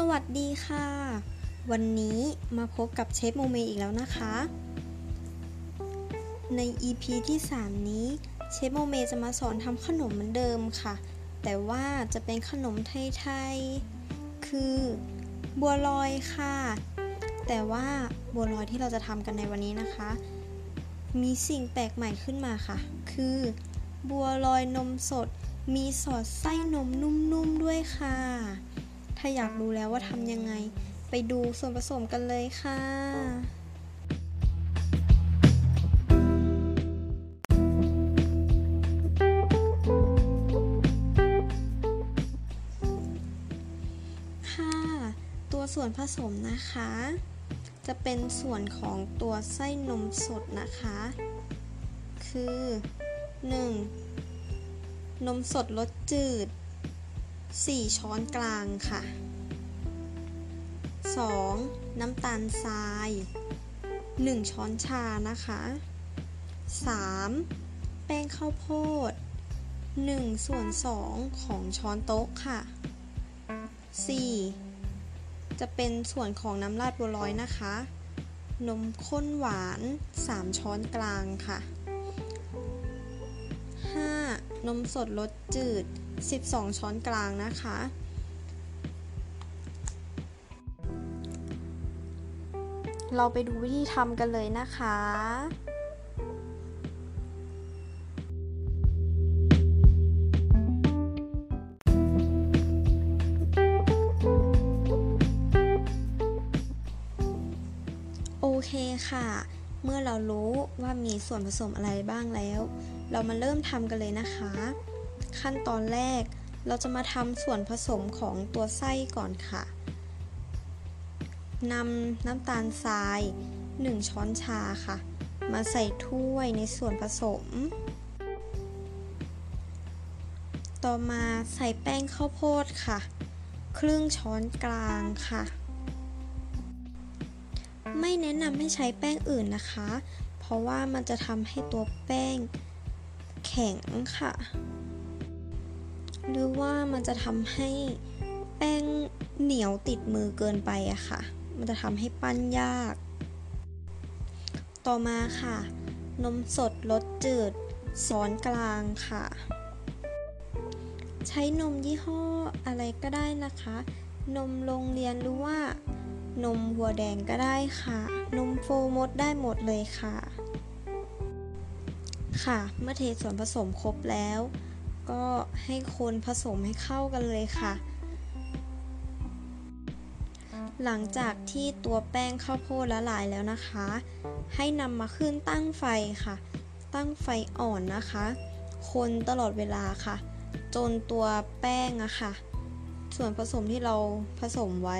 สวัสดีค่ะ วันนี้มาพบกับเชฟโมเมอีกแล้วนะคะ ใน EP ที่ 3 นี้เชฟโมเมจะมาสอนทำขนมเหมือนเดิมค่ะ แต่ว่าจะเป็นขนมไทยๆ คือบัวลอยค่ะ แต่ว่าบัวลอยที่เราจะทำกันในวันนี้นะคะ มีสิ่งแปลกใหม่ขึ้นมาค่ะ คือ บัวลอยนมสดมีสอดไส้นมนุ่มๆด้วยค่ะ ถ้าอยากรู้แล้วว่าทำยังไง ไปดูส่วนผสมกันเลยค่ะค่ะตัวส่วนผสมนะคะ จะเป็นส่วนของตัวไส้นมสดนะคะ คือ 1. นมสดรสจืด 4 ช้อนกลางค่ะ 2. น้ำตาลทราย 1 ช้อนชานะคะ 3. แป้งข้าวโพด 1 ส่วน 2 ของช้อนโต๊ะค่ะ 4. จะเป็นส่วนของน้ำราดบัวลอยนะคะ นมข้นหวาน 3 ช้อนกลางค่ะ 5. นมสดรสจืด 12 ช้อนกลางนะคะ เราไปดูวิธีทำกันเลยนะคะโอเคค่ะ เมื่อเรารู้ว่ามีส่วนผสมอะไรบ้างแล้ว เรามาเริ่มทำกันเลยนะคะ ขั้นตอนแรก เราจะมาทำส่วนผสมของตัวไส้ก่อนค่ะนำน้ำตาลทราย 1 ช้อนชาค่ะ มาใส่ถ้วยในส่วนผสม ต่อมาใส่แป้งข้าวโพดค่ะ ครึ่งช้อนกลางค่ะ ไม่แนะนำให้ใช้แป้งอื่นนะคะ เพราะว่ามันจะทำให้ตัวแป้งแข็งค่ะ หรือว่ามันจะทำให้แป้งเหนียวติดมือเกินไปอะค่ะ มันจะทำให้ปั้นยาก ต่อมาค่ะ นมสดรสจืดซ้อนกลางค่ะ ใช้นมยี่ห้ออะไรก็ได้นะคะ นมโรงเรียนหรือว่านมวัวแดงก็ได้ค่ะ นมโฟมดได้หมดเลยค่ะ ค่ะ เมื่อเทส่วนผสมครบแล้ว ก็ให้คนผสมให้เข้ากันเลยค่ะ หลังจากที่ตัวแป้งข้าวโพดละลายแล้วนะคะ ให้นำมาขึ้นตั้งไฟค่ะ ตั้งไฟอ่อนนะคะ คนตลอดเวลาค่ะ จนตัวแป้งอะค่ะ ส่วนผสมที่เราผสมไว้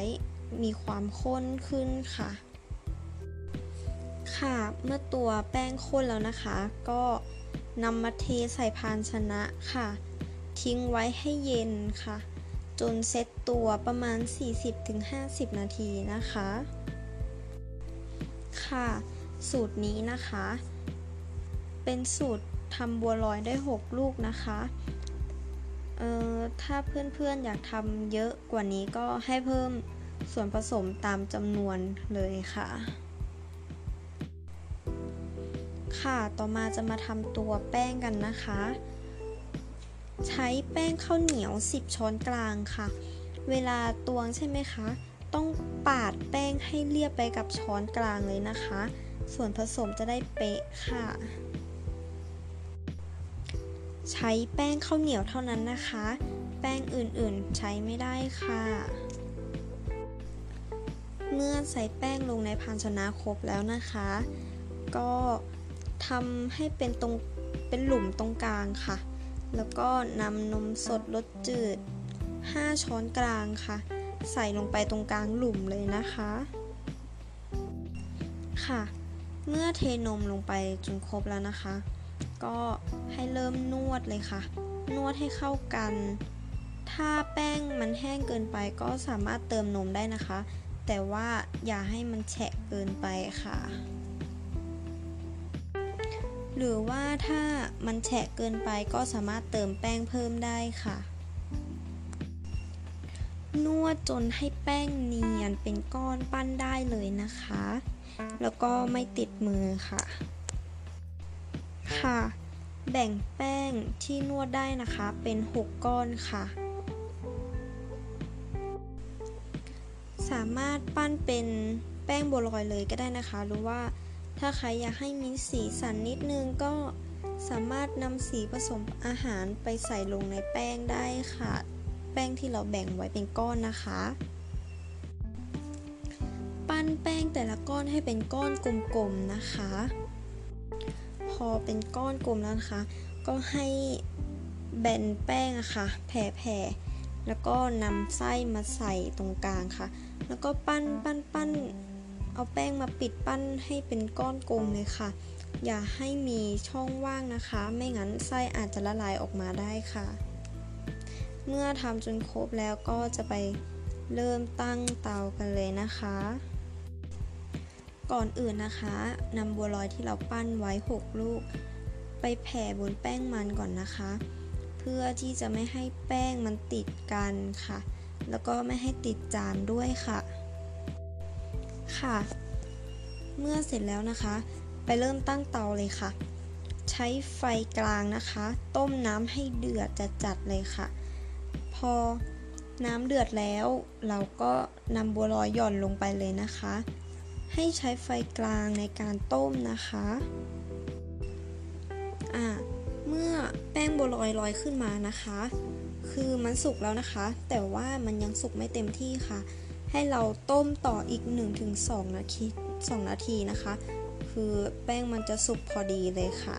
มีความข้นขึ้นค่ะ ค่ะ เมื่อตัวแป้งข้นแล้วนะคะ ก็ นำมาเทใส่ภาชนะค่ะ ทิ้งไว้ให้เย็นค่ะ จนเซ็ตตัวประมาณ 40-50 นาทีนะคะ ค่ะ สูตรนี้นะคะ เป็นสูตรทำบัวลอยได้ 6 ลูกนะคะเอ่อถ้าเพื่อนๆอยากทำเยอะกว่านี้ก็ให้เพิ่มส่วนผสมตามจำนวนเลยค่ะ ค่ะต่อมาจะมาทำตัวแป้งกันนะคะ ใช้แป้งข้าวเหนียว 10 ช้อนกลางค่ะ เวลาตวงใช่ไหมคะ ต้องปาดแป้งให้เรียบไปกับช้อนกลางเลยนะคะ ส่วนผสมจะได้เป๊ะค่ะ ใช้แป้งข้าวเหนียวเท่านั้นนะคะ แป้งอื่นๆใช้ไม่ได้ค่ะ เมื่อใส่แป้งลงในภาชนะครบแล้วนะคะ ก็ ทำให้เป็นตรงเป็นหลุมตรงกลางค่ะ แล้วก็นำนมสดรสจืด 5 ช้อนกลางค่ะ ใส่ลงไปตรงกลางหลุมเลยนะคะ ค่ะ เมื่อเทนมลงไปจนครบแล้วนะคะ ก็ให้เริ่มนวดเลยค่ะ นวดให้เข้ากัน ถ้าแป้งมันแห้งเกินไปก็สามารถเติมนมได้นะคะ แต่ว่าอย่าให้มันแฉะเกินไปค่ะ หรือว่าถ้ามันแฉะเกินไปก็สามารถเติมแป้งเพิ่มได้ค่ะ นวดจนให้แป้งเนียนเป็นก้อนปั้นได้เลยนะคะ แล้วก็ไม่ติดมือค่ะ ค่ะ แบ่งแป้งที่นวดได้นะคะเป็น 6 ก้อนค่ะ สามารถปั้นเป็นแป้งบัวลอยเลยก็ได้นะคะ หรือว่า ถ้าใครอยากให้มีสีสันนิดนึงก็สามารถนำสีผสมอาหารไปใส่ลงในแป้งได้ค่ะ แป้งที่เราแบ่งไว้เป็นก้อนนะคะ ปั้นแป้งแต่ละก้อนให้เป็นก้อนกลมๆนะคะ พอเป็นก้อนกลมแล้วนะคะ ก็ให้แบนแป้งอะค่ะแผ่ๆแล้วก็นำไส้มาใส่ตรงกลางค่ะ แล้วก็ปั้นปั้นปั้น เอาแป้งมาปิดปั้นให้เป็นก้อนกลมเลยค่ะ อย่าให้มีช่องว่างนะคะ ไม่งั้นไส้อาจจะละลายออกมาได้ค่ะ เมื่อทำจนครบแล้วก็จะไปเริ่มตั้งเตากันเลยนะคะ ก่อนอื่นนะคะนำบัวลอยที่เราปั้นไว้ 6 ลูก ไปแผ่บนแป้งมันก่อนนะคะ เพื่อที่จะไม่ให้แป้งมันติดกันค่ะ แล้วก็ไม่ให้ติดจานด้วยค่ะ ค่ะ เมื่อเสร็จแล้วนะคะ ไปเริ่มตั้งเตาเลยค่ะ ใช้ไฟกลางนะคะ ต้มน้ำให้เดือดจัดๆเลยค่ะ พอน้ำเดือดแล้ว เราก็นำบัวลอยหย่อนลงไปเลยนะคะ ให้ใช้ไฟกลางในการต้มนะคะอ่าเมื่อแป้งบัวลอยลอยขึ้นมานะคะ คือมันสุกแล้วนะคะ แต่ว่ามันยังสุกไม่เต็มที่ค่ะ ให้เราต้มต่ออีก 1-2 นาที 2 นาทีนะคะ คือแป้งมันจะสุกพอดีเลยค่ะ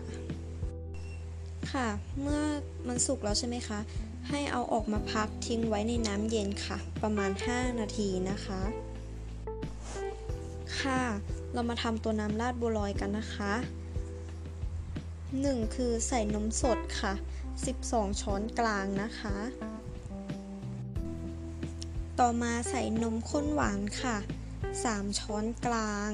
ค่ะ เมื่อมันสุกแล้วใช่ไหมคะ ให้เอาออกมาพักทิ้งไว้ในน้ำเย็นค่ะ ประมาณ 5 นาทีนะคะ ค่ะ เรามาทำตัวน้ำราดบัวลอยกันนะคะ 1 คือใส่นมสดค่ะ 12 ช้อนกลางนะคะ ต่อมาใส่นมข้นหวานค่ะ 3 ช้อนกลาง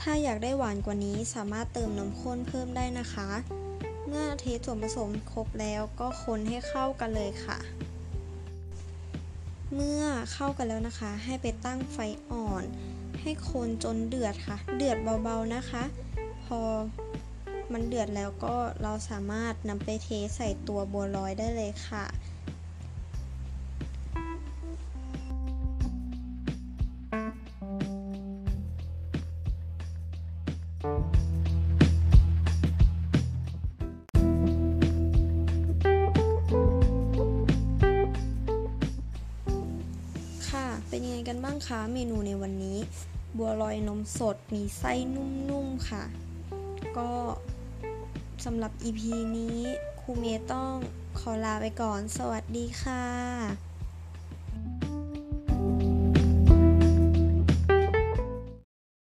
ถ้าอยากได้หวานกว่านี้สามารถเติมนมข้นเพิ่มได้นะคะ เมื่อเทส่วนผสมครบแล้วก็คนให้เข้ากันเลยค่ะ เมื่อเข้ากันแล้วนะคะ ให้ไปตั้งไฟอ่อน ให้คนจนเดือดค่ะ เดือดเบาๆนะคะ พอ มันเดือดแล้วก็เราสามารถนำไปเทใส่ตัวบัวลอยได้เลยค่ะค่ะเป็นยังไงกันบ้างคะเมนูในวันนี้ บัวลอยนมสดมีไส้นุ่มๆค่ะ ก็ สำหรับ EP นี้ครูเมย์ต้องขอลาไปก่อน สวัสดีค่ะ